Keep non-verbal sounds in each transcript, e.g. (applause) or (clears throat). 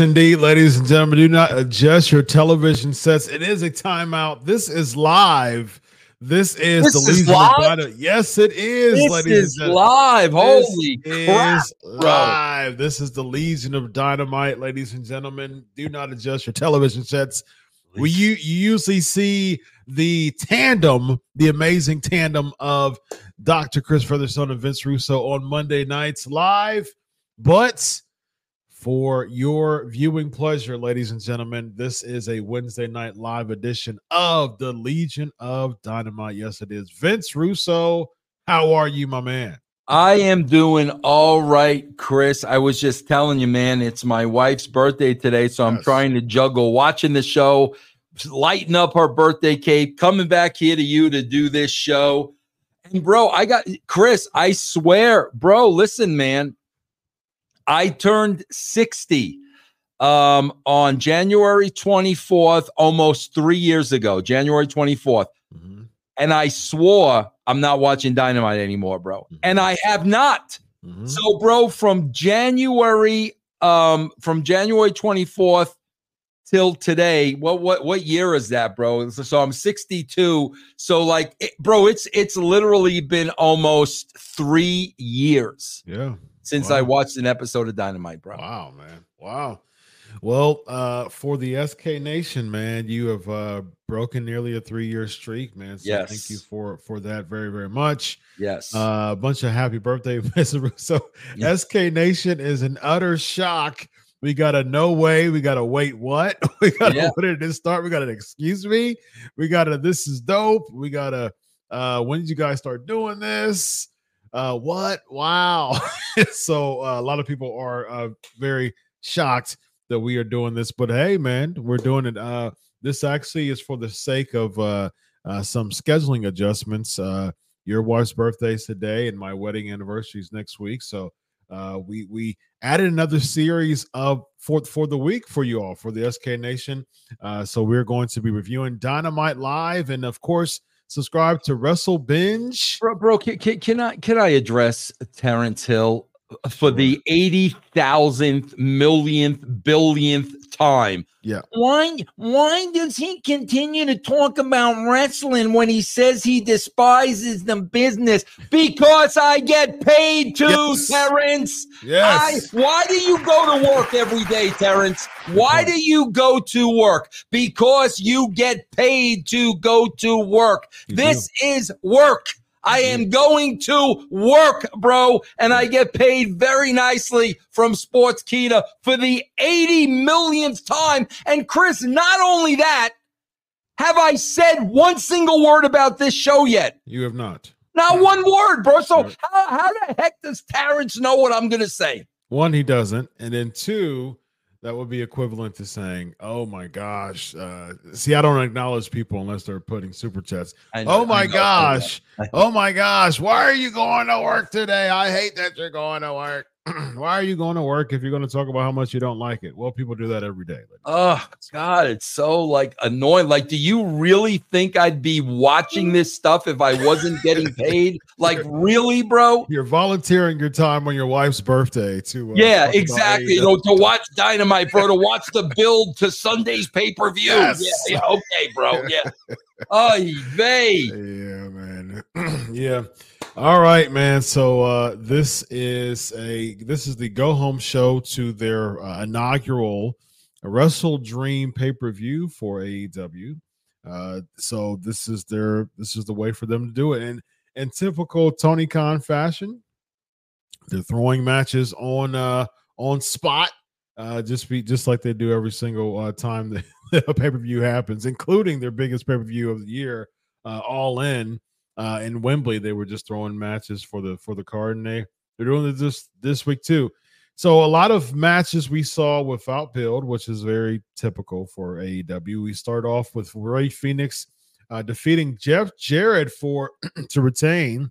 indeed, ladies and gentlemen, do not adjust your television sets. It is a timeout. This is live. This is This the is Legion of live? Dynamite. Yes, it is, This ladies is and gentlemen. live. This Holy crap, live. This is the Legion of Dynamite, ladies and gentlemen. Do not adjust your television sets. We you, you usually see the tandem, the amazing tandem of Dr. Chris Featherstone and Vince Russo on Monday nights live, but for your viewing pleasure, ladies and gentlemen, this is a Wednesday night live edition of the Legion of Dynamite. Yes, it is. Vince Russo, how are you, my man? I am doing all right, Chris. I was just telling you, man, it's my wife's birthday today. So I'm Yes. trying to juggle watching the show, lighting up her birthday cake, coming back here to you to do this show. And bro, I got Chris, I swear, bro, listen, man. I turned 60 um on January 24th, almost three years ago, January 24th. Mhm, And I swore I'm not watching Dynamite anymore, bro. Mhm. And I have not. mhm. So, bro, from January, um, from January 24th till today, what what what year is that, bro? So, so I'm 62. So, like, it, bro, it's it's literally been almost three years yeah. Since Wow. I watched an episode of Dynamite, bro. Wow, man. Wow. Well, uh, for the SK Nation, man, you have uh broken nearly a three-year streak, man. So thank you for for that very, very much. Yes. Uh, a bunch of happy birthday (laughs) messages. So Yeah. SK Nation is an utter shock. We got a no way. We got to wait. What? (laughs) We got to Yeah. what did this start? We got an excuse me. We got a this is dope. We got a uh when did you guys start doing this? Uh what? Wow. (laughs) so uh, a lot of people are uh very shocked that we are doing this, but hey, man, we're doing it. Uh this actually is for the sake of uh uh some scheduling adjustments. Uh your wife's birthday is today and my wedding anniversary is next week so uh we we added another series of for for the week for you all for the sk nation uh so we're going to be reviewing dynamite live and of course subscribe to wrestle binge. Bro, bro can, can, can I can I address Terrence Hill for the eighty thousandth millionth billionth time? Yeah. Why why does he continue to talk about wrestling when he says he despises the business? Because I get paid to, Yes. Terrence. yes I, why do you go to work every day, Terrence? Why do you go to work? Because you get paid to go to work. You this is work. I am going to work, bro, and I get paid very nicely from Sportskeeda for the 80 millionth time. And Chris, not only that, have I said one single word about this show yet? you have not Not one word, bro. So how, how the heck does Terrence know what I'm gonna say? one he doesn't and then two that would be equivalent to saying oh my gosh uh see i don't acknowledge people unless they're putting super chats know- Oh my gosh. Oh my gosh. Why are you going to work today? I hate that you're going to work. (clears throat) Why are you going to work if you're going to talk about how much you don't like it? Well, people do that every day. Oh God, it's so like annoying. Like, do you really think I'd be watching this stuff if I wasn't getting (laughs) paid? Like, really, bro? You're volunteering your time on your wife's birthday to uh, Yeah, exactly. You know, to watch Dynamite, bro, to watch the build to Sunday's pay per view. Yes. Yeah, yeah, okay, bro. Yeah. Oh, vey. (laughs) Yeah, man. (clears throat) yeah. All right, man. So uh this is a this is the go home show to their uh, inaugural Wrestle Dream pay-per-view for AEW. Uh so this is their this is the way for them to do it. And in typical Tony Khan fashion, they're throwing matches on uh on spot uh just be just like they do every single uh time (laughs) that a pay-per-view happens, including their biggest pay-per-view of the year, uh all in uh in Wembley. They were just throwing matches for the for the card, and they they're doing it this this week too. So a lot of matches we saw without build, which is very typical for AEW. We start off with Rey Fenix uh, defeating Jeff Jarrett for (clears throat) to retain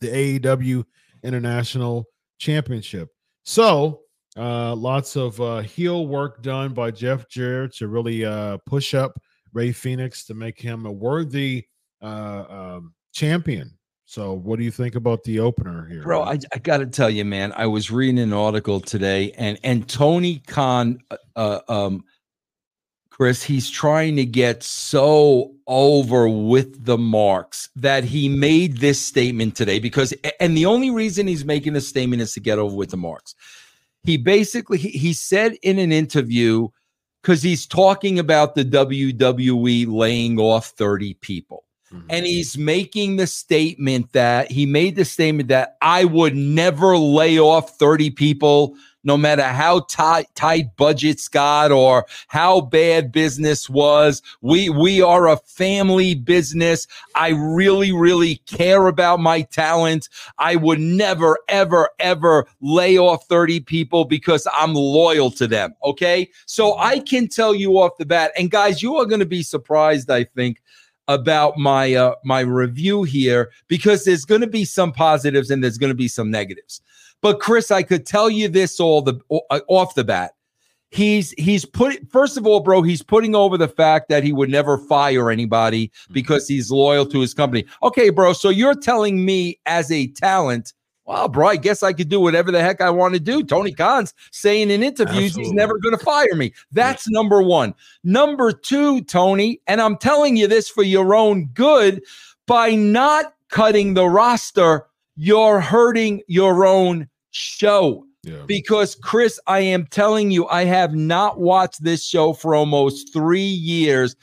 the AEW International Championship. So uh, lots of uh, heel work done by Jeff Jarrett to really uh, push up Rey Fenix to make him a worthy uh, um, champion. So, what do you think about the opener here, bro? I, I got to tell you, man. I was reading an article today, and and Tony Khan, uh, uh, um, Chris, he's trying to get so over with the marks that he made this statement today because, and the only reason he's making this statement is to get over with the marks. He basically he, he said in an interview because he's talking about the WWE laying off 30 people. Mm-hmm. And he's making the statement that he made the statement that I would never lay off 30 people no matter how tight tight budgets got or how bad business was. We we are a family business. I really really care about my talent. I would never ever ever lay off 30 people because I'm loyal to them, okay? So I can tell you off the bat and guys, you are going to be surprised I think about my uh, my review here because there's going to be some positives and there's going to be some negatives. But Chris, I could tell you this all the uh, off the bat. He's he's put first of all, bro, he's putting over the fact that he would never fire anybody mm-hmm. because he's loyal to his company. Okay, bro, so you're telling me as a talent, well, bro, I guess I could do whatever the heck I want to do. Tony Khan's saying in interviews Absolutely. he's never going to fire me. That's yeah. number one. Number two, Tony, and I'm telling you this for your own good, by not cutting the roster, you're hurting your own show. Yeah. Because, Chris, I am telling you, I have not watched this show for almost three years.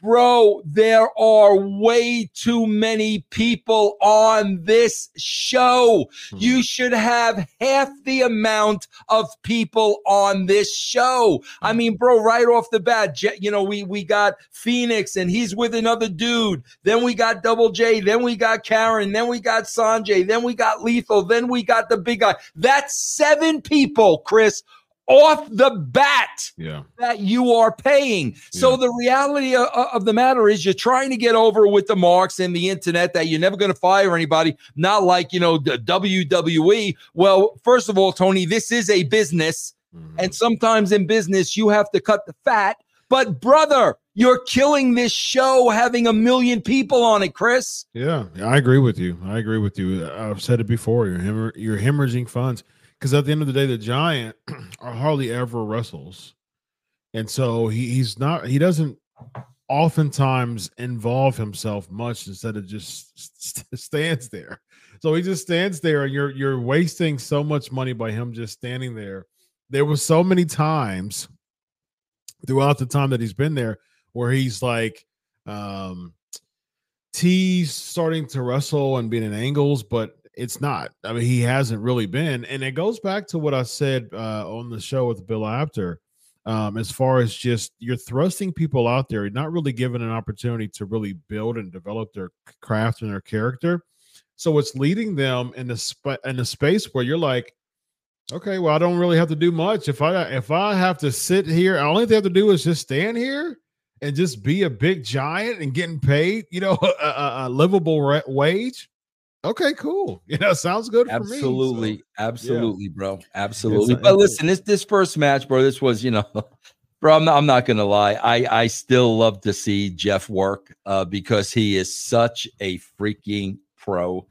Bro, there are way too many people on this show. Mm-hmm. You should have half the amount of people on this show. I hmm. mean, bro, right off the bat, you know, we we got Fenix and he's with another dude. Then we got Double J. Then we got Karen. Then we got Sonjay, Then we got Lethal. Then we got the big guy. That's seven people, Chris, off the bat yeah. that you are paying. So yeah. the reality of, of, the matter is you're trying to get over with the marks and the internet that you're never going to fire anybody, not like, you know, the WWE. Well, first of all, Tony, this is a business. Mm-hmm. And sometimes in business, you have to cut the fat. But brother, you're killing this show having a million people on it, Chris. Yeah, I agree with you. I agree with you. I've said it before. You're, hemor- you're hemorrhaging funds because at the end of the day, the giant (clears throat) hardly ever wrestles, and so he, he's not. He doesn't oftentimes involve himself much instead of just st- (laughs) stands there. So he just stands there, and you're you're wasting so much money by him just standing there. There was so many times throughout the time that he's been there where he's like um T's starting to wrestle and being in angles, but it's not. I mean, he hasn't really been, and it goes back to what I said uh, on the show with Bill Apter. Um, as far as just you're thrusting people out there, not really given an opportunity to really build and develop their craft and their character. So it's leading them in the sp- in a space where you're like, okay, well, I don't really have to do much. If I if I have to sit here, all I have to do is just stand here and just be a big giant and getting paid, you know, (laughs) a, a, a livable wage Okay, cool. (laughs) You know, sounds good absolutely, me, so, absolutely, yeah. bro. Absolutely. but listen, this this first match, bro, this was, you know, (laughs) bro, I'm not, I'm not gonna lie. I I still love to see Jeff work uh, because he is such a freaking pro.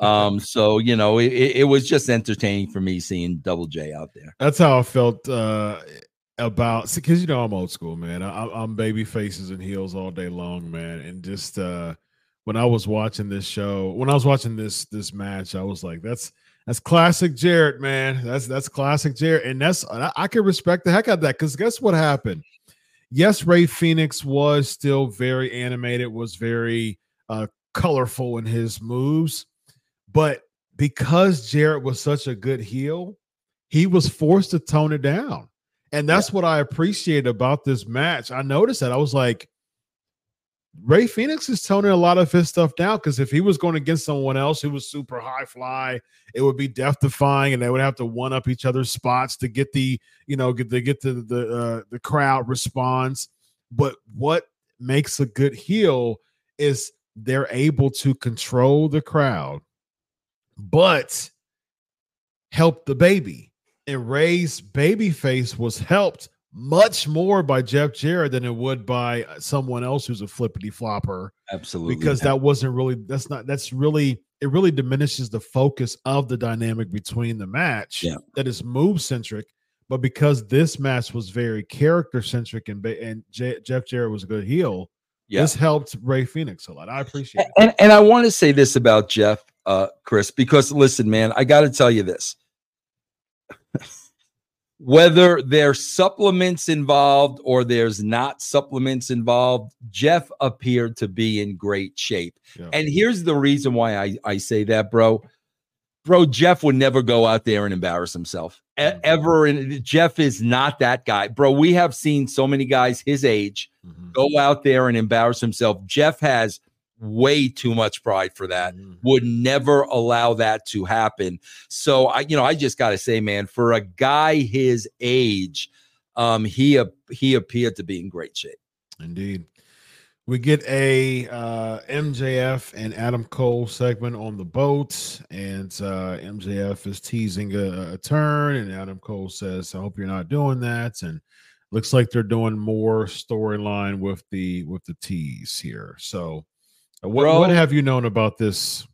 Um, (laughs) so you know, it, it was just entertaining for me seeing Double J out there. That's how I felt uh about because you know I'm old school, man. I, I'm baby faces and heels all day long, man, and just uh when I was watching this show, when I was watching this this match, I was like, that's that's classic Jarrett, man. That's that's classic Jarrett, and that's I, I can respect the heck out of that because guess what happened? Yes, Rey Fenix was still very animated, was very uh, colorful in his moves, but because Jarrett was such a good heel, he was forced to tone it down, and that's yeah. what I appreciate about this match. I noticed that I was like Rey Fenix is toning a lot of his stuff down because if he was going against someone else who was super high fly, it would be death defying, and they would have to one up each other's spots to get the you know get to get the the uh, the crowd response. But what makes a good heel is they're able to control the crowd, but help the baby. And Rey's baby face was helped much more by Jeff Jarrett than it would by someone else who's a flippity flopper. Absolutely. Because that wasn't really that's not that's really it really diminishes the focus of the dynamic between the match Yeah. that is move centric. But because this match was very character centric and and J- Jeff Jarrett was a good heel, Yeah. this helped Rey Fenix a lot. I appreciate it. and and I want to say this about Jeff, uh, Chris, because listen, man, I got to tell you this. (laughs) Whether there's supplements involved or there's not supplements involved, Jeff appeared to be in great shape. Yeah. And here's the reason why I, I say that, bro. Bro, Jeff would never go out there and embarrass himself Mhm. ever. And Jeff is not that guy, bro. We have seen so many guys his age Mhm. go out there and embarrass himself. Jeff has way too much pride for that. Mhm. Would never allow that to happen. So I, you know, I just got to say, man, for a guy his age, um, he he appeared to be in great shape. Indeed. We get a uh, MJF and Adam Cole segment on the boat, and uh, MJF is teasing a, a turn, and Adam Cole says, "I hope you're not doing that." And looks like they're doing more storyline with the with the tease here. So, what Bro. what have you known about this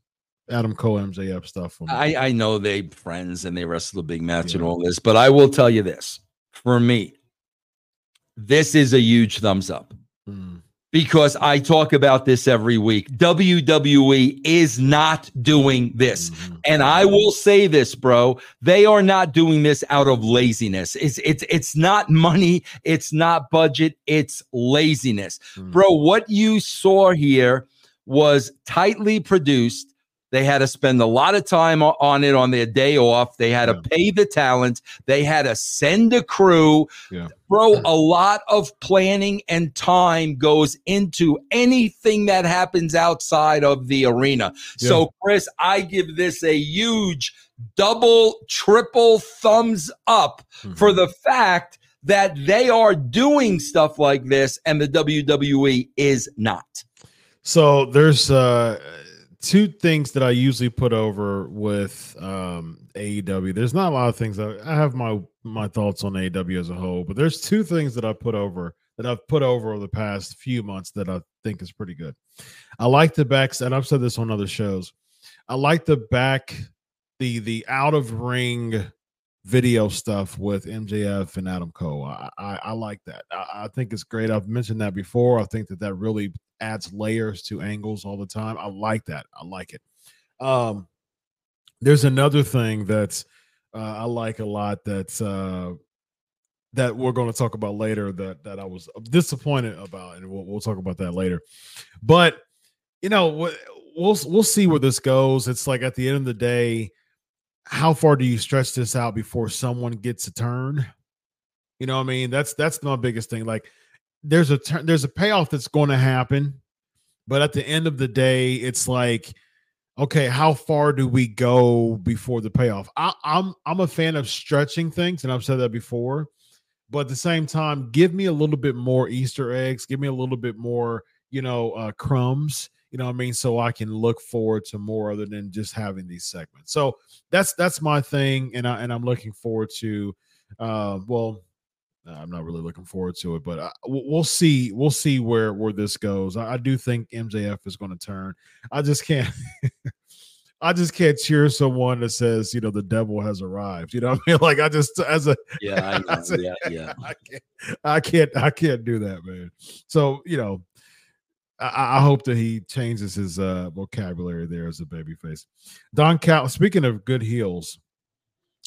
Adam Cole MJF stuff? I I know they friends and they wrestle a big match and all this, but I will tell you this: for me, this is a huge thumbs up. Mm, because I talk about this every week. WWE is not doing this. mhm. And I will say this, bro. They are not doing this out of laziness. It's it's it's not money, it's not budget, it's laziness. Mm. Bro, what you saw here was tightly produced. They had to spend a lot of time on it on their day off. They had Yeah. to pay the talent. They had to send a crew. Yeah. Bro, a lot of planning and time goes into anything that happens outside of the arena. So, Chris, I give this a huge double, triple thumbs up for Mhm. the fact that they are doing stuff like this and the WWE is not. So there's uh two things that I usually put over with um AEW. There's not a lot of things I, I have my my thoughts on AEW as a whole, but there's two things that I put over that I've put over over the past few months that I think is pretty good. I like the backs, and I've said this on other shows. I like the back the the out of ring video stuff with MJF and Adam Cole. I I, I like that. I, I think it's great. I've mentioned that before. I think that that really adds layers to angles all the time. I like that. I like it. Um, there's another thing that's uh, I like a lot. That's uh, that we're going to talk about later. That that I was disappointed about, and we'll we'll talk about that later. But you know, we'll we'll see where this goes. It's like at the end of the day, how far do you stretch this out before someone gets a turn? You know what I mean? That's that's my biggest thing. Like there's a turn there's a payoff that's going to happen, but at the end of the day, it's like, okay, how far do we go before the payoff? I, I'm I'm a fan of stretching things, and I've said that before. But at the same time, give me a little bit more Easter eggs. Give me a little bit more, you know, uh, crumbs. You know what I mean? So I can look forward to more other than just having these segments. So that's that's my thing, and I and I'm looking forward to. Uh, well, I'm not really looking forward to it, but I, we'll we'll see. We'll see where where this goes. I, I do think MJF is going to turn. I just can't. (laughs) I just can't cheer someone that says, you know, the devil has arrived. You know what I mean? (laughs) Like I just as a Yeah, I know. (laughs) Yeah, yeah. I can't, I can't, I can't do that, man. So you know, I, I hope that he changes his uh, vocabulary there as a babyface. Don Cal. Speaking of good heels,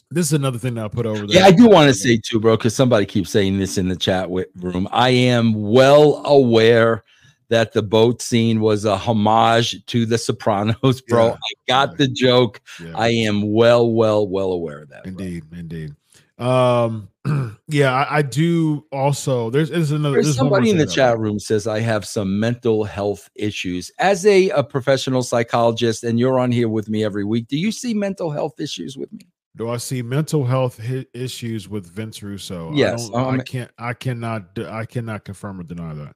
this is another thing that I put over there. Yeah, I do want to say too, bro, because somebody keeps saying this in the chat room. I am well aware that the boat scene was a homage to The Sopranos, (laughs) bro. Yeah, I got the joke. Yeah. I am well, well, well aware of that. bro. Indeed, indeed. Um, (clears throat) yeah, I, I do also. There's, there's another. There's there's somebody in the chat room says I have some mental health issues. As a, a professional psychologist, and you're on here with me every week, do you see mental health issues with me? Do I see mental health issues with Vince Russo? Yes, I, don't, I um, can't. I cannot. I cannot confirm or deny that.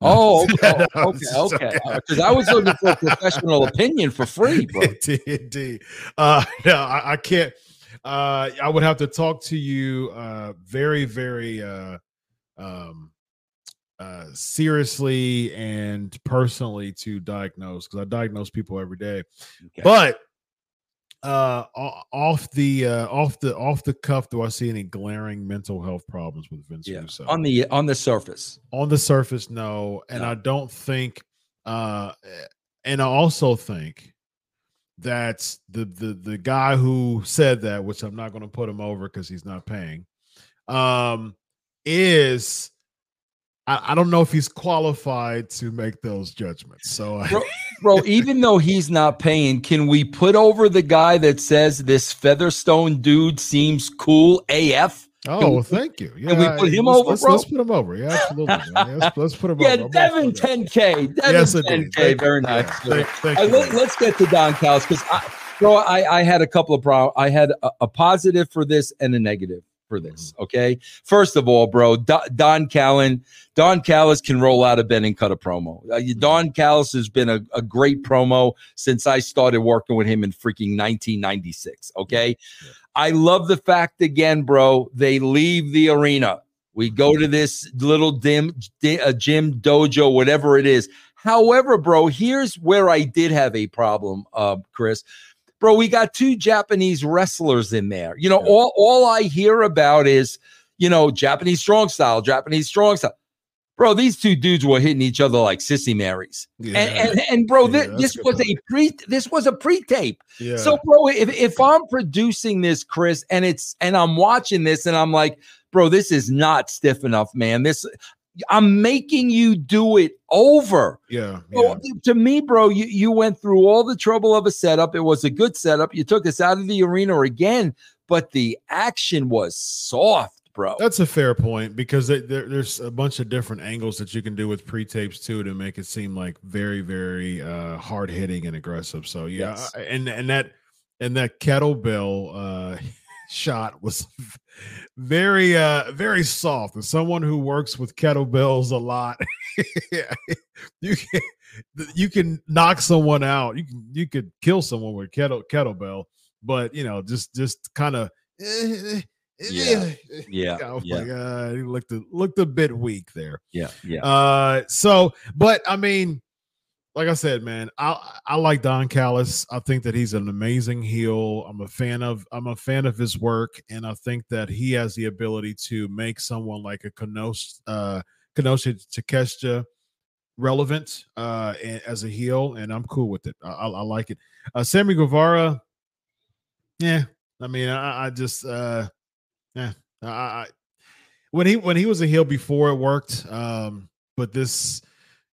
Oh, (laughs) (laughs) okay, okay, okay. (laughs) Because I was looking for a professional opinion for free, bro. Indeed, indeed. Uh, no, I, I can't. Uh, I would have to talk to you uh, very, very uh, um, uh, seriously and personally to diagnose because I diagnose people every day. Okay. But uh, off the uh, off the off the cuff, do I see any glaring mental health problems with Vince yeah. Russo? On the on the surface. on the surface, no, and No. I don't think. Uh, and I also think that the the the guy who said that, which I'm not going to put him over because he's not paying, um, is I, I don't know if he's qualified to make those judgments. So Bro, bro, even though he's not paying, can we put over the guy that says this Featherstone dude seems cool AF? Oh, we well, thank you. Yeah, can we put him let's, over, let's? Let's put him over. Yeah, absolutely. Yeah, let's, let's put him Yeah, over. All Devin for that. 10K. Devin Yes, indeed. 10K. Thank- Very yeah, nice. thank- thank you. let, us get to Don Callis because, bro, I, I had a couple of problems. I had a, a positive for this and a negative for this. Mm-hmm. Okay. First of all, bro, Do- Don Callan, Don Callis can roll out of bed and cut a promo. Uh, Mm-hmm. Don Callis has been a, a great promo since I started working with him in freaking 1996. Okay. Yeah. I love the fact again, bro, they leave the arena. We go to this little dim, di- uh, gym dojo, whatever it is. However, bro, here's where I did have a problem, uh, Chris. Bro, we got two Japanese wrestlers in there. You know, Yeah. all all I hear about is, you know, Japanese strong style, Japanese strong style. Bro, these two dudes were hitting each other like sissy Marys. Yeah, And, and and bro, Yeah, thi- this was point. a pre this was a pre-tape. yeah. So, bro, if, if I'm producing this, Chris, and it's and I'm watching this, and I'm like, bro, this is not stiff enough, man. This I'm making you do it over. yeah, yeah. to me, bro, you, you went through all the trouble of a setup. It was a good setup. You took us out of the arena again, but the action was soft, bro. That's a fair point because there- there's a bunch of different angles that you can do with pre-tapes too to make it seem like very, very uh, hard hitting and aggressive. So yeah, Yes. And and that and that kettlebell uh, (laughs) shot was (laughs) very, uh, very soft. As someone who works with kettlebells a lot, (laughs) you can you can knock someone out. You can you could kill someone with kettle kettlebell, but you know just just kind of. Yeah. yeah, (laughs) Oh yeah, my god, he looked a, looked a bit weak there. yeah, yeah. Uh, so, but I mean, like I said, man, I I like Don Callis. I think that he's an amazing heel. I'm a fan of I'm a fan of his work, and I think that he has the ability to make someone like a Konosuke uh Konosuke Takeshita relevant uh as a heel, and I'm cool with it. I, I, I like it. Uh, Sammy Guevara, yeah. I mean, I, I just uh, yeah. I, I when he when he was a heel before it worked. Um, but this,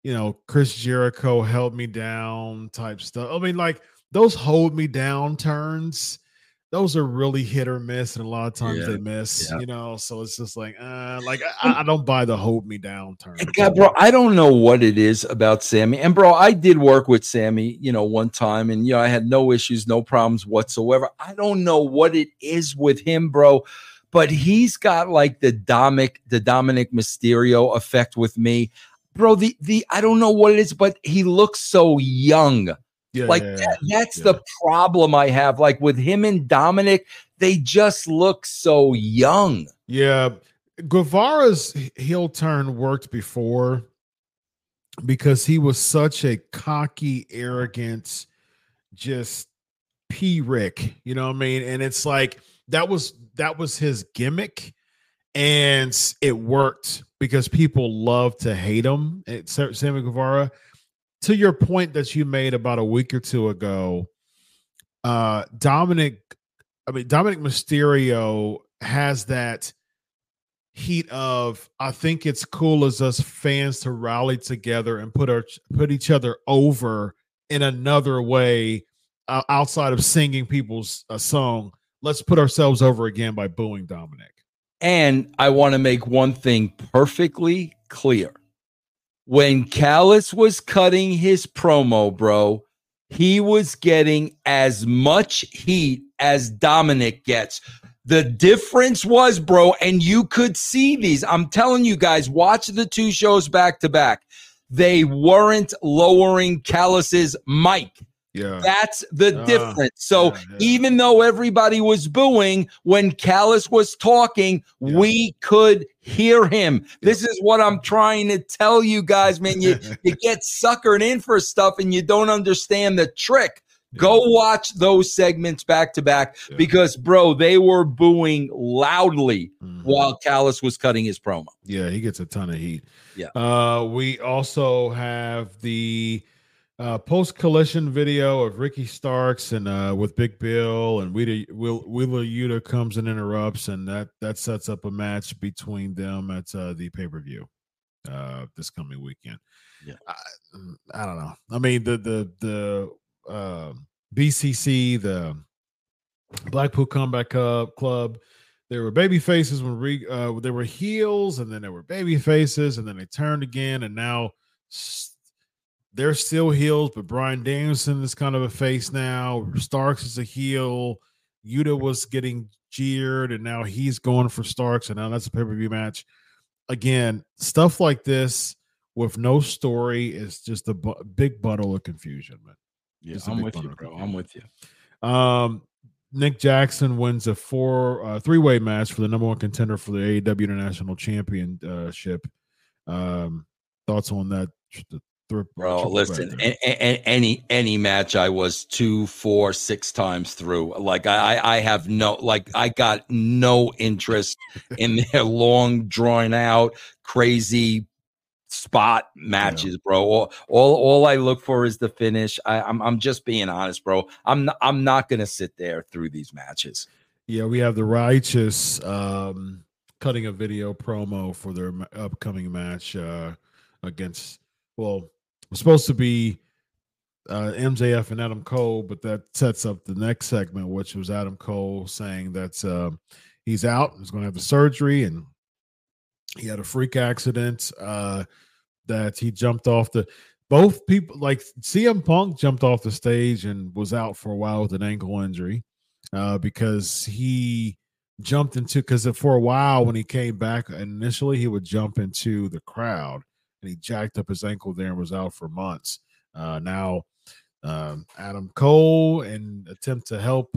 you know, Chris Jericho held me down type stuff. I mean, like those hold me down turns, those are really hit or miss, and a lot of times Yeah, they miss. yeah. You know, so it's just like, uh, like I, I don't buy the hold me down turn. God, bro, I don't know what it is about Sammy. And bro, I did work with Sammy, you know, one time, and you know, I had no issues, no problems whatsoever. I don't know what it is with him, bro, but he's got like the Dominik, the Dominik Mysterio effect with me. Bro, the the I don't know what it is, but he looks so young. yeah, Like yeah, that, that's yeah. the problem I have. Like with him and Dominik, they just look so young. Yeah, Guevara's heel turn worked before because he was such a cocky, arrogant, just p rick. You know what I mean? And it's like that was that was his gimmick, and it worked because people love to hate him. It's Sammy Guevara. To your point that you made about a week or two ago, uh Dominik, I mean Dominik Mysterio has that heat of I think it's cool as us fans to rally together and put our put each other over in another way uh, outside of singing people's a song. Let's put ourselves over again by booing Dominik. And I want to make one thing perfectly clear. When Callis was cutting his promo, bro, he was getting as much heat as Dominik gets. The difference was, bro, and you could see these. I'm telling you guys, watch the two shows back to back. They weren't lowering Callis's mic. Yeah. That's the Ah, difference. So yeah, yeah. even though everybody was booing when Callis was talking, Yeah. we could hear him. This is what I'm trying to tell you guys, man. You (laughs) you get suckered in for stuff and you don't understand the trick. Go watch those segments back to back because, bro, they were booing loudly Mhm. while Callis was cutting his promo. Yeah, he gets a ton of heat. Yeah. Uh, we also have the uh, post collision video of Ricky Starks and uh, with Big Bill and Wheeler, Wheeler Yuta comes and interrupts, and that that sets up a match between them at uh, the pay per view uh, this coming weekend. Yeah. I, I don't know. I mean the the the uh, BCC the Blackpool Combat Club Club there were baby faces when re, uh, there were heels, and then there were baby faces, and then they turned again, and now they're still heels, but Bryan Danielson is kind of a face now. Starks is a heel. Yuta was getting jeered, and now he's going for Starks, and now that's a pay per view match. Again, stuff like this with no story is just a bu- big bundle of confusion, man. Yeah, I'm with you, bro. I'm with you. Um, Nick Jackson wins a four uh, three way match for the number one contender for the AEW International Championship. Um, thoughts on that? The Bro, listen, a- a- any any match I was two, four, six times through, like I I I have no like I got no interest (laughs) in their long, drawn out, crazy spot matches, bro. All, all all I look for is the finish. I, I'm I'm just being honest, bro. I'm not, I'm not gonna sit there through these matches. yeah, we have the righteous um, cutting a video promo for their upcoming match uh, against. Well, was supposed to be uh, MJF and Adam Cole, but that sets up the next segment, which was Adam Cole saying that uh, he's out, he's going to have the surgery, and he had a freak accident uh, that he jumped off the. Both people, like CM Punk, jumped off the stage and was out for a while with an ankle injury uh, because he jumped into because for a while when he came back initially he would jump into the crowd and he jacked up his ankle there and was out for months. Uh, now um, Adam Cole and attempt to help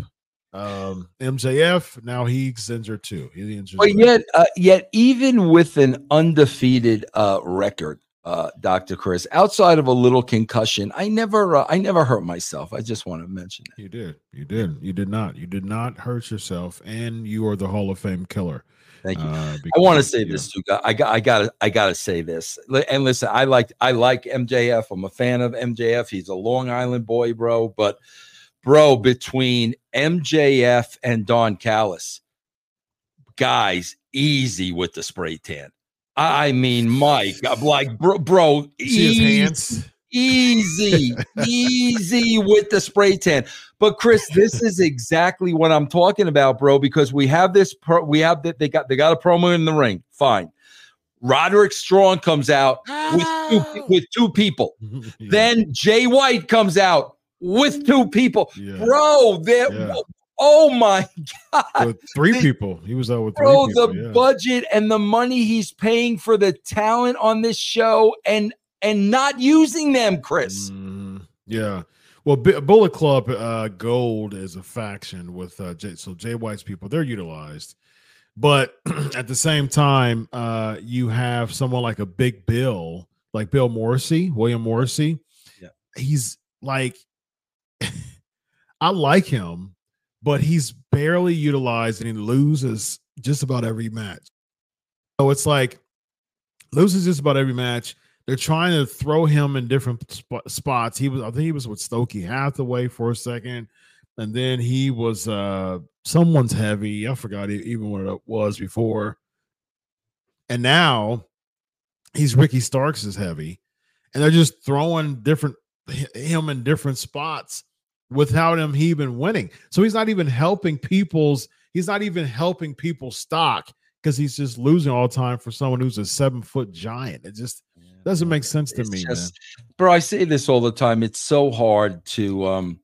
um, MJF. Now he's injured too. He's injured. But yet, uh, yet even with an undefeated uh, record, uh, Doctor Chris, outside of a little concussion, I never, uh, I never hurt myself. I just want to mention that. you did. You did. You did not. You did not hurt yourself, and you are the Hall of Fame killer. Thank you. Uh, I want to say yeah. this too. I got, I got, I got to say this. And listen, I like, I like MJF. I'm a fan of MJF. He's a Long Island boy, bro. But, bro, between MJF and Don Callis, guys, easy with the spray tan. I mean, Mike, I'm like, bro, bro, see his hands. Easy, (laughs) easy with the spray tan. But Chris, this is exactly what I'm talking about, bro. Because we have this, pro- we have that they got they got a promo in the ring. Fine. Roderick Strong comes out with two, oh. with two people. (laughs) Yeah, Then Jay White comes out with mm. two people. yeah. Bro, there. Yeah. Oh my (laughs) God, with three people. He was out with three bro! people. the yeah. budget and the money he's paying for the talent on this show, and and not using them, Chris. Mhm. Yeah. Well, B- Bullet Club uh, Gold is a faction with uh, Jay, so Jay White's people. They're utilized, but (clears throat) at the same time, uh, you have someone like a Big Bill, like Bill Morrissey, William Morrissey. Yeah. he's like, (laughs) I like him, but he's barely utilized and he loses just about every match. So it's like loses just about every match. They're trying to throw him in different sp- spots. He was, I think he was with Stokely Hathaway for a second, and then he was uh someone's heavy. I forgot even what it was before, and now he's Ricky Starks is heavy, and they're just throwing different him in different spots without him even winning. So he's not even helping people's. He's not even helping people stock because he's just losing all time for someone who's a seven foot giant. It just doesn't make sense to It's me, just- bro. I say this all the time. It's so hard to um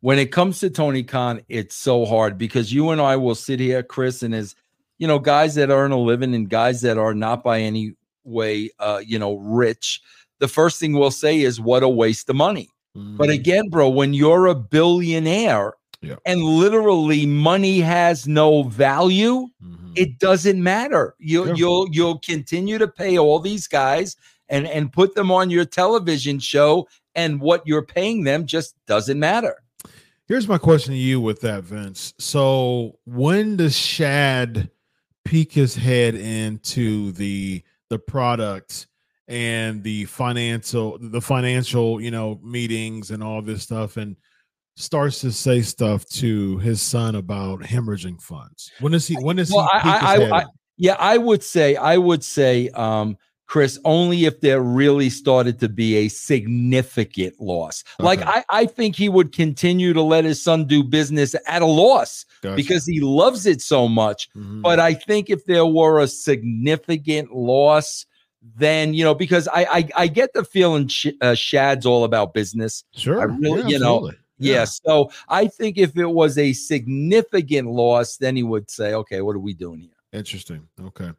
when it comes to Tony Khan, it's so hard because you and I will sit here, Chris, and as you know, guys that earn a living and guys that are not by any way uh, you know, rich. The first thing we'll say is what a waste of money. But Mhm. again, bro, when you're a billionaire Yeah. and literally money has no value, Mhm. it doesn't matter. You Yeah. you'll you'll continue to pay all these guys and and put them on your television show and what you're paying them just doesn't matter. Here's my question to you with that, Vince. So when does Shad peek his head into the the product and the financial the financial, you know, meetings and all this stuff and starts to say stuff to his son about hemorrhaging funds? When does he when does Well, he I- his I- head I-? Yeah, I would say I would say um Chris, only if there really started to be a significant loss. Like I, I think he would continue to let his son do business at a loss Gotcha. because he loves it so much. Mhm. But I think if there were a significant loss, then you know, because I I, I get the feeling Sh- uh, Shad's all about business. sure, I really- yeah, you know, absolutely. Yeah. So I think if it was a significant loss, then he would say, "Okay, what are we doing here?" Interesting. Okay.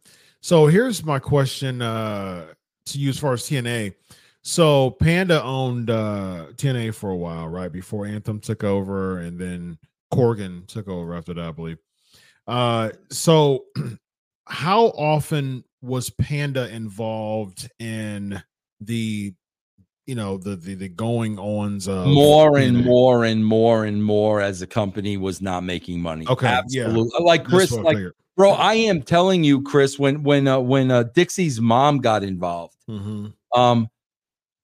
So here's my question uh to you as far as TNA. So Panda owned uh TNA for a while, right? Before Anthem took over and then Corgan took over after that, I believe. Uh so (clears throat) how often was Panda involved in the you know the the, the going ons of more and TNA? more and more and more as the company was not making money. Okay, yeah. absolutely. Like Chris, like figured. Bro, I am telling you, Chris, when when uh, when uh, Dixie's mom got involved, Mhm. um,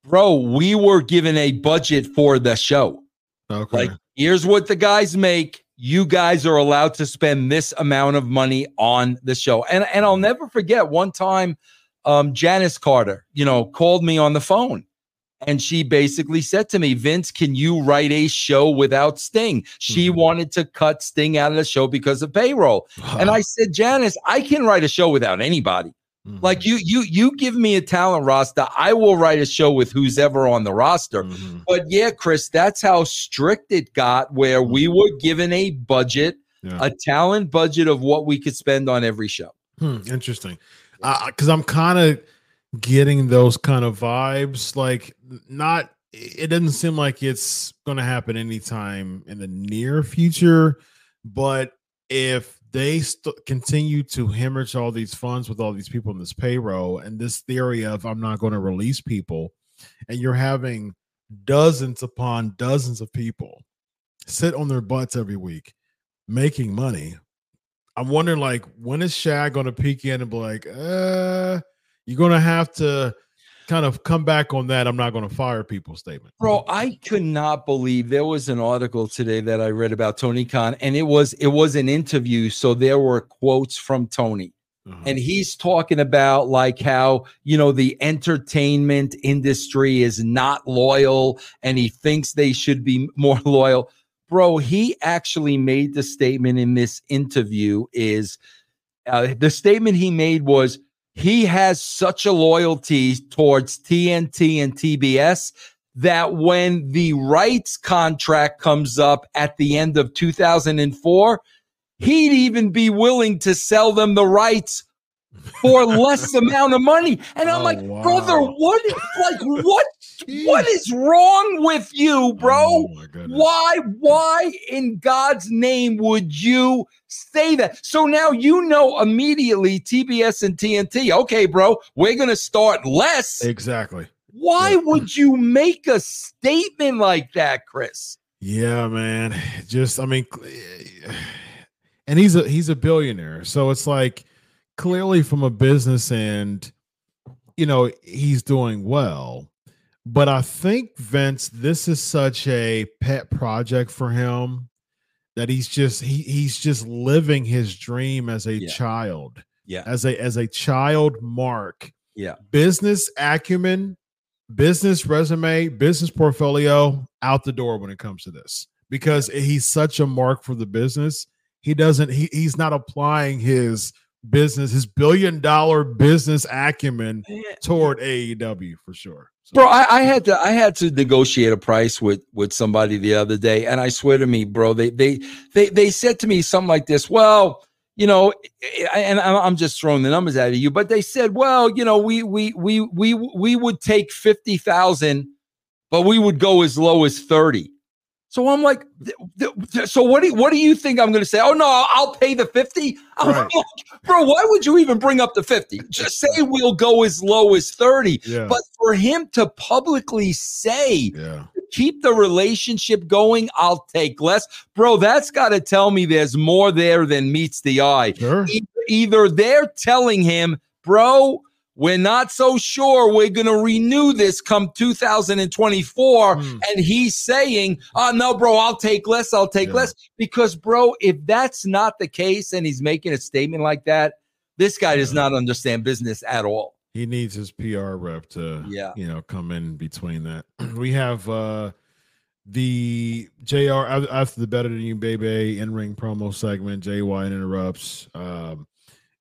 bro, we were given a budget for the show. Okay. Like, here's what the guys make. You guys are allowed to spend this amount of money on the show. And and I'll never forget one time um Janice Carter, you know, called me on the phone and she basically said to me, "Vince, can you write a show without Sting?" She Mhm. wanted to cut Sting out of the show because of payroll. And I said, "Janice, I can write a show without anybody. Mhm. Like you you you give me a talent roster, I will write a show with who's ever on the roster." Mhm. But yeah, Chris, that's how strict it got, where we were given a budget, Yeah. a talent budget of what we could spend on every show. Hmm, interesting. Because I'm kind of getting those kind of vibes. Like, not, it doesn't seem like it's going to happen anytime in the near future. But if they st- continue to hemorrhage all these funds with all these people in this payroll and this theory of I'm not going to release people, and you're having dozens upon dozens of people sit on their butts every week making money I'm wondering, like, when is Shad going to peek in and be like, uh, you're going to have to kind of come back on that. I'm not going to fire people statement. Bro, I could not believe there was an article today that I read about Tony Khan, and it was it was an interview. So there were quotes from Tony. Uh-huh. and he's talking about like how you know the entertainment industry is not loyal and he thinks they should be (laughs) more loyal bro he actually made the statement in this interview is uh, the statement he made was he has such a loyalty towards TNT and TBS that when the rights contract comes up at the end of 2004 he'd even be willing to sell them the rights for less (laughs) amount of money. And I'm Oh, like, wow. brother, what like what what is wrong with you, bro? Oh, my. Why, why in God's name would you say that? So now you know immediately TBS and TNT. Okay, bro, we're gonna start less. Exactly. Why Yeah. would you make a statement like that, Chris? Yeah, man. Just, I mean, and he's a he's a billionaire, so it's like clearly from a business end, you know, he's doing well. But I think Vince, this is such a pet project for him that he's just he he's just living his dream as a Yeah. child, Yeah. as a as a child mark. Yeah. business acumen, business resume, business portfolio out the door when it comes to this because he's such a mark for the business. He doesn't. He, he's not applying his business, his billion dollar business acumen toward AEW for sure. So, Bro, I, I had to I had to negotiate a price with with somebody the other day, and I swear to me, bro, they they they they said to me something like this. Well, you know, eh, eh, and I'm I'm just throwing the numbers at you, but they said, well, you know, we we we we we would take fifty thousand but we would go as low as 30. So I'm like, th- th- so what do you, what do you think I'm going to say? Oh no, I'll, pay the 50. I'm Right. like, bro, why would you even bring up the 50? Just say (laughs) we'll go as low as 30. Yeah. But for him to publicly say yeah. keep the relationship going, I'll take less. Bro, that's got to tell me there's more there than meets the eye. Sure. E- Either they're telling him, bro, we're not so sure we're going to renew this come 2024. Hmm. And he's saying, oh, no, bro, I'll take less. I'll take Yeah. less. Because, bro, if that's not the case and he's making a statement like that, this guy does Yeah. not understand business at all. He needs his PR rep to, Yeah. you know, come in between that. (clears throat) We have uh the JR after the Better Than You Baby in ring promo segment. JY interrupts. Um,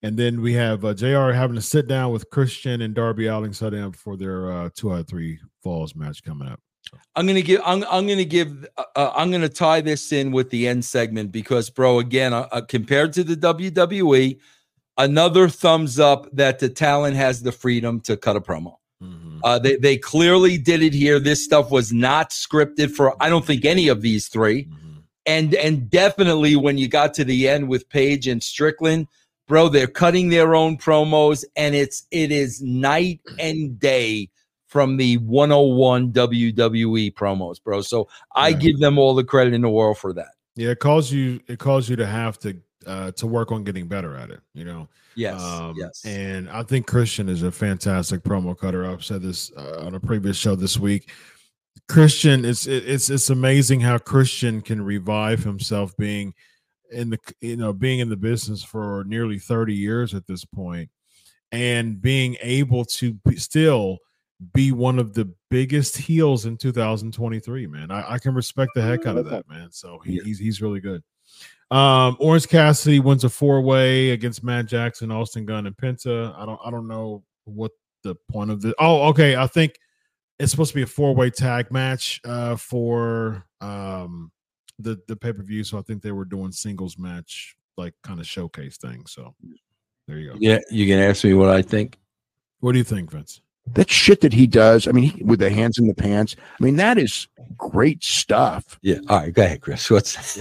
and then we have uh, JR having to sit down with Christian and Darby Allin sitting down before their uh, two out of three falls match coming up. I'm gonna give. I'm. I'm gonna give. Uh, uh, I'm gonna tie this in with the end segment because, bro, again, uh, uh, compared to the WWE, another thumbs up that the talent has the freedom to cut a promo. Mhm. Uh, they they clearly did it here. This stuff was not scripted for. I don't think any of these three, Mhm. and and definitely when you got to the end with Page and Strickland, bro, they're cutting their own promos, and it's it is night and day from the 101 WWE promos, bro. So I Yeah. give them all the credit in the world for that. Yeah, it calls you. It calls you to have to uh, to work on getting better at it. You know. Yes, Um, yes. And I think Christian is a fantastic promo cutter. I've said this uh, on a previous show this week. Christian, it's it's it's amazing how Christian can revive himself being in the you know being in the business for nearly 30 years at this point and being able to be, still be one of the biggest heels in 2023 man. I, I can respect the heck out of that man. So he, he's he's really good. Um orange cassidy wins a four-way against matt jackson austin gunn and penta. I don't i don't know what the point of the oh okay i think it's supposed to be a four-way tag match uh for um the the pay-per-view so i think they were doing singles match like kind of showcase thing so there you go yeah, you can ask me what I think. what do you think vince That shit that he does, I mean, he, with the hands in the pants, I mean, that is great stuff. Yeah. All right, go ahead, Chris. What's (laughs)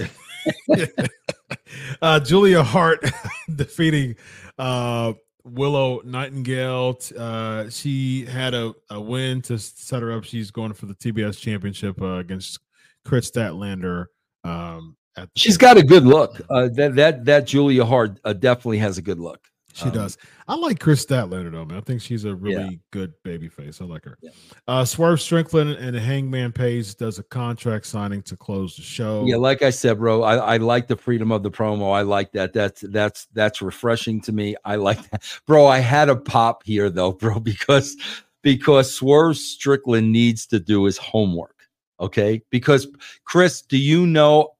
uh julia hart (laughs) defeating uh willow nightingale T- uh she had a, a win to set her up she's going for the tbs championship uh, against kris statlander um at the She's got a good look. Uh, that that that Julia Hart uh, definitely has a good look. She Um, does. I like Kris Statlander though, man. I think she's a really Yeah. good baby face. I like her. Yeah. Uh Swerve Strickland and Hangman Page does a contract signing to close the show. Yeah, like I said, bro, I, I like the freedom of the promo. I like that. That's that's that's refreshing to me. I like that, (laughs) bro. I had a pop here though, bro, (laughs) because because Swerve Strickland needs to do his homework. Okay, because Chris, do you know,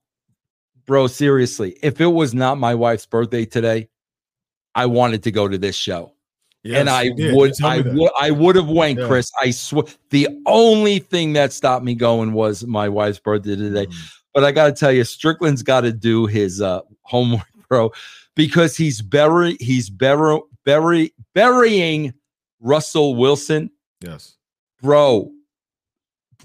bro? Seriously, if it was not my wife's birthday today, I wanted to go to this show. Yes, and I would, I that. would, I would have went, Yeah. Chris. I swear. The only thing that stopped me going was my wife's birthday today. Mhm. But I got to tell you, Strickland's got to do his uh, homework, (laughs) bro, because he's bury, he's bury, bury, burying Russell Wilson, Yes. bro.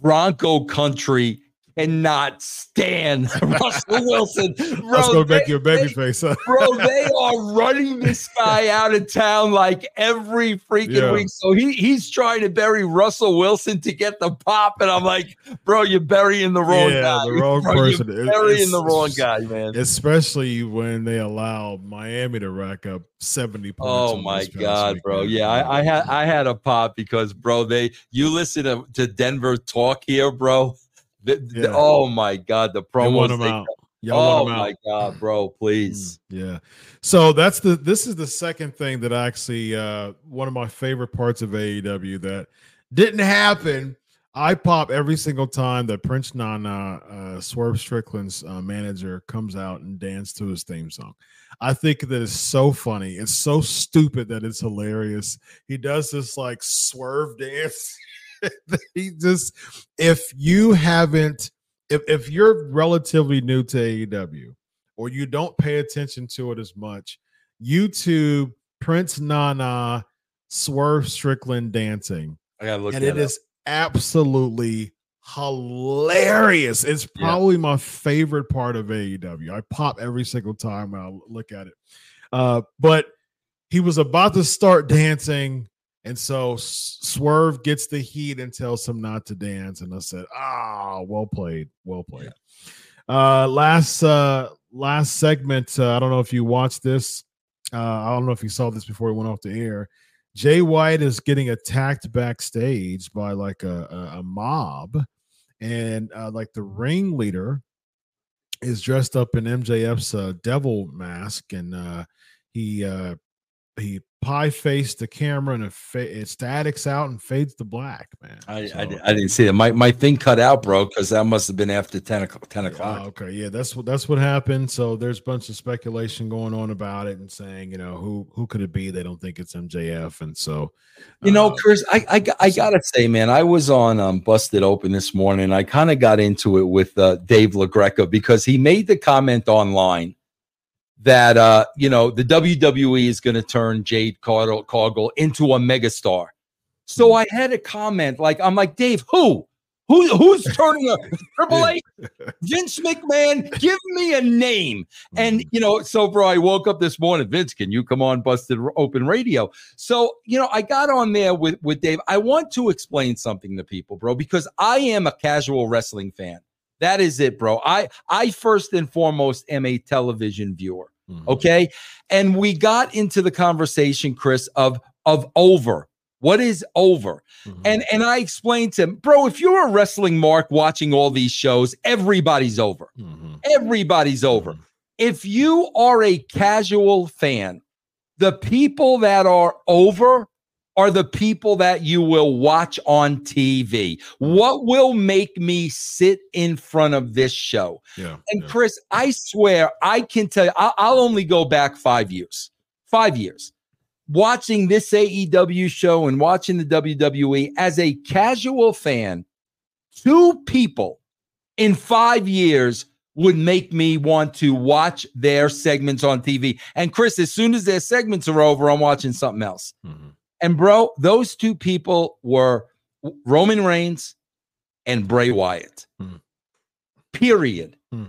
Bronco country cannot stand (laughs) Russell Wilson, bro. Let's go they- make you a baby they- face. huh? bro, (laughs) they are running this guy out of town like every freaking Yeah. week. So he he's trying to bury Russell Wilson to get the pop, and I'm like, bro, you're burying the wrong Yeah, guy. the (laughs) wrong Bro, person. You're burying it's- the wrong guy, man. Especially when they allow Miami to rack up 70 points. Oh my god, bro! Yeah, I, I had I had a pop because, bro, they you listen to, to Denver talk here, bro. The- the- oh my god, the want promos. they- out. Y'all oh want him out. my god, bro! Please. Yeah. So that's the this is the second thing that actually uh one of my favorite parts of AEW that didn't happen. I pop every single time that Prince Nana, uh, Swerve Strickland's uh, manager, comes out and dance to his theme song. I think that is so funny. It's so stupid that it's hilarious. He does this like swerve dance. (laughs) (laughs) he just, if you haven't, if if you're relatively new to AEW, or you don't pay attention to it as much, YouTube Prince Nana Swerve Strickland dancing, I gotta look and at it is absolutely hilarious. It's probably yeah. my favorite part of AEW. I pop every single time when I look at it. Uh, but he was about to start dancing, and so Swerve gets the heat and tells him not to dance. And I said, "Ah, oh, well played, well played." Uh, last uh, last segment. Uh, I don't know if you watched this. Uh, I don't know if you saw this before we went off the air. Jay White is getting attacked backstage by like a, a, a mob, and uh, like the ringleader is dressed up in MJF's uh, devil mask, and uh, he uh, he pie faced the camera and it, fa- it statics out and fades to black, man. I, so, I, I, didn't see it. My my thing cut out, bro, because that must have been after 10 o'clock. 10 o'clock. Uh, okay, yeah, that's what that's what happened. So there's a bunch of speculation going on about it and saying, you know, who who could it be? They don't think it's MJF, and so you know, uh, Chris, I I, I gotta say, man, I was on um, Busted Open this morning. I kind of got into it with uh, Dave LaGreca because he made the comment online that uh, you know the WWE is going to turn Jade Cargill into a megastar. So hmm. I had a comment like I'm like Dave, who? Who, who's turning a (laughs) Triple H? (laughs) Vince McMahon, give me a name. And hmm. you know, so bro, I woke up this morning. Vince, can you come on Busted Open Radio? So you know, I got on there with with Dave. I want to explain something to people, bro, because I am a casual wrestling fan. That is it, bro. I I first and foremost am a television viewer. Mm-hmm. Okay. And we got into the conversation, Chris, of of over. What is over? Mm-hmm. And and I explained to him, bro, if you're a wrestling mark watching all these shows, everybody's over. Mm-hmm. Everybody's over. Mm-hmm. If you are a casual fan, the people that are over are the people that you will watch on TV. What will make me sit in front of this show? Yeah. And yeah. Chris, I swear I can tell you, I'll, I'll only go back five years. Five years. Watching this AEW show and watching the WWE as a casual fan, two people in five years would make me want to watch their segments on TV. And Chris, as soon as their segments are over, I'm watching something else. Mm-hmm. And bro, those two people were Roman Reigns and Bray Wyatt. Hmm. Period. Hmm.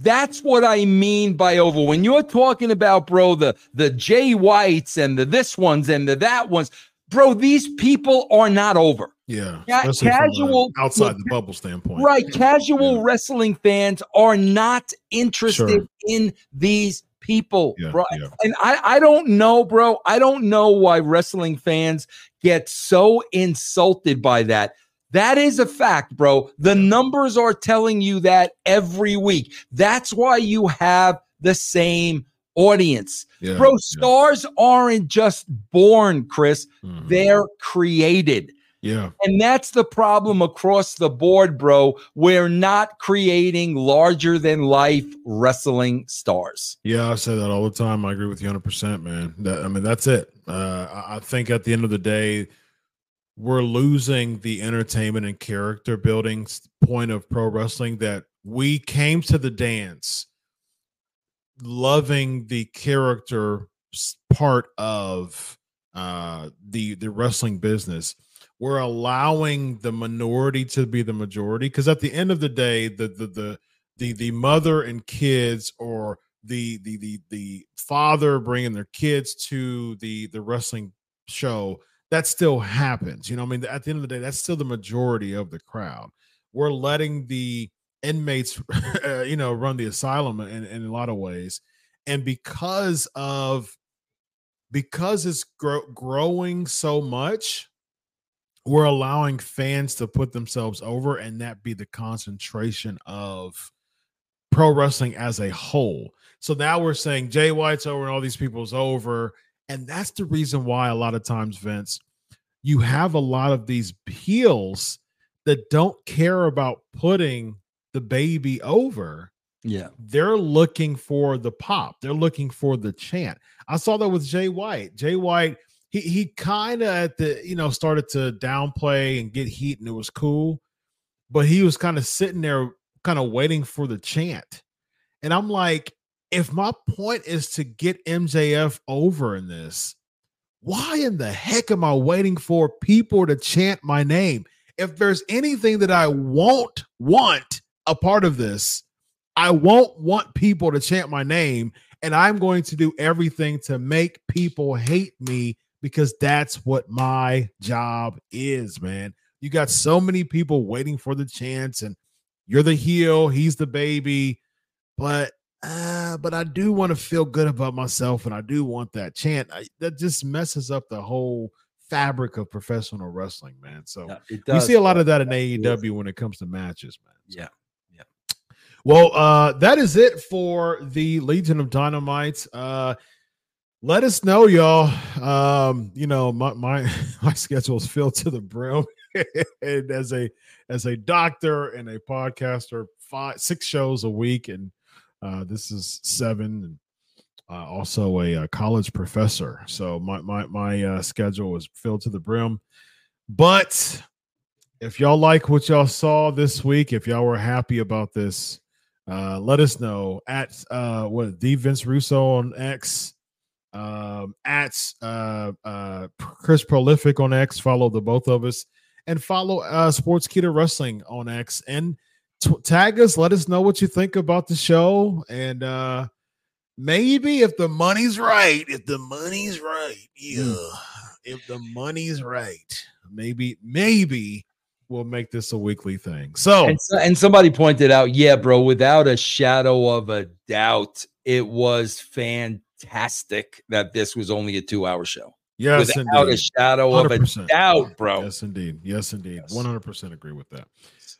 That's what I mean by over. When you're talking about, bro, the the Jay Whites and the this ones and the that ones, bro, these people are not over. Yeah, Ca- casual outside the bubble standpoint, right? Casual yeah. wrestling fans are not interested sure. in these people, yeah, bro. Yeah. And I, I don't know, bro. I don't know why wrestling fans get so insulted by that. That is a fact, bro. The numbers are telling you that every week. That's why you have the same audience. Yeah, bro, stars aren't just born, Chris. Mm-hmm. They're created. Yeah. And that's the problem across the board, bro. We're not creating larger than life wrestling stars. Yeah, I say that all the time. I agree with you 100%, man. That, I mean, that's it. Uh, I think at the end of the day, we're losing the entertainment and character building point of pro wrestling that we came to the dance loving the character part of uh the the wrestling business we're allowing the minority to be the majority because at the end of the day the the the the, the mother and kids or the, the the the father bringing their kids to the the wrestling show that still happens you know i mean? At the end of the day that's still the majority of the crowd. We're letting the inmates (laughs) you know run the asylum in, in a lot of ways and because of because it's gro- growing so much we're allowing fans to put themselves over and that be the concentration of pro wrestling as a whole. So now we're saying Jay White's over and all these people's over. And that's the reason why a lot of times, Vince, you have a lot of these heels that don't care about putting the baby over. Yeah. They're looking for the pop. They're looking for the chant. I saw that with Jay White. Jay White he he kind of at the you know started to downplay and get heat and it was cool but he was kind of sitting there kind of waiting for the chant and i'm like if my point is to get mjf over in this why in the heck am i waiting for people to chant my name if there's anything that I won't want a part of this, I won't want people to chant my name. And I'm going to do everything to make people hate me because that's what my job is, man. You got so many people waiting for the chance, and you're the heel, he's the baby. But uh, but I do want to feel good about myself, and I do want that chant. I, that just messes up the whole fabric of professional wrestling, man. So Yeah, it you see a lot of that in AEW when it comes to matches, man. So- Yeah. Well, uh, that is it for the Legion of Dynamite. Uh, let us know, y'all. Um, you know, my my (laughs) my schedule is filled to the brim, (laughs) and as a as a doctor and a podcaster, five six shows a week, and uh, this is seven, and uh, also a, uh college professor. So my my my uh, schedule is filled to the brim. But if y'all like what y'all saw this week, if y'all were happy about this, uh, let us know at uh, what the Vince Russo on X, um, at uh, uh, Chris Prolific on X. Follow the both of us and follow uh, Sportskeeda Wrestling on X and t- tag us. Let us know what you think about the show and uh, maybe if the money's right, if the money's right, yeah, if the money's right, maybe maybe we'll make this a weekly thing. So. And, so- and somebody pointed out, yeah, bro, without a shadow of a doubt, it was fantastic that this was only a two hour show. Yes, without indeed. a shadow of a doubt, bro. Yes, indeed. Yes, indeed. One hundred percent agree with that.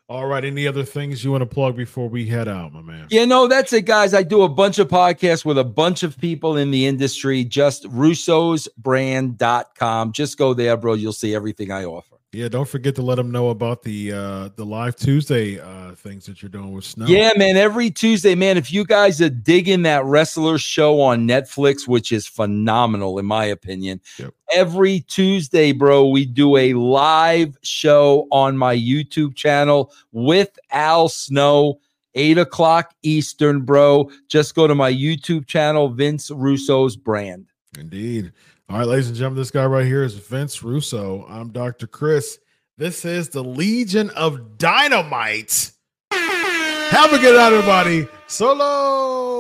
All right. Any other things you want to plug before we head out, my man? You know, that's it, guys. I do a bunch of podcasts with a bunch of people in the industry. Just russosbrand.com. Just go there, bro. You'll see everything I offer. Yeah. Don't forget to let them know about the uh the live Tuesday uh things that you're doing with Snow. Yeah, man. Every Tuesday, man. If you guys are digging that wrestler show on Netflix, which is phenomenal, in my opinion, Yep. every Tuesday, bro, we do a live show on my YouTube channel with Al Snow. Eight o'clock Eastern, bro. Just go to my YouTube channel, Vince Russo's brand. Indeed. All right, ladies and gentlemen, this guy right here is Vince Russo. I'm Dr. Chris. This is the Legion of Dynamite. Have a good night, everybody. Solo.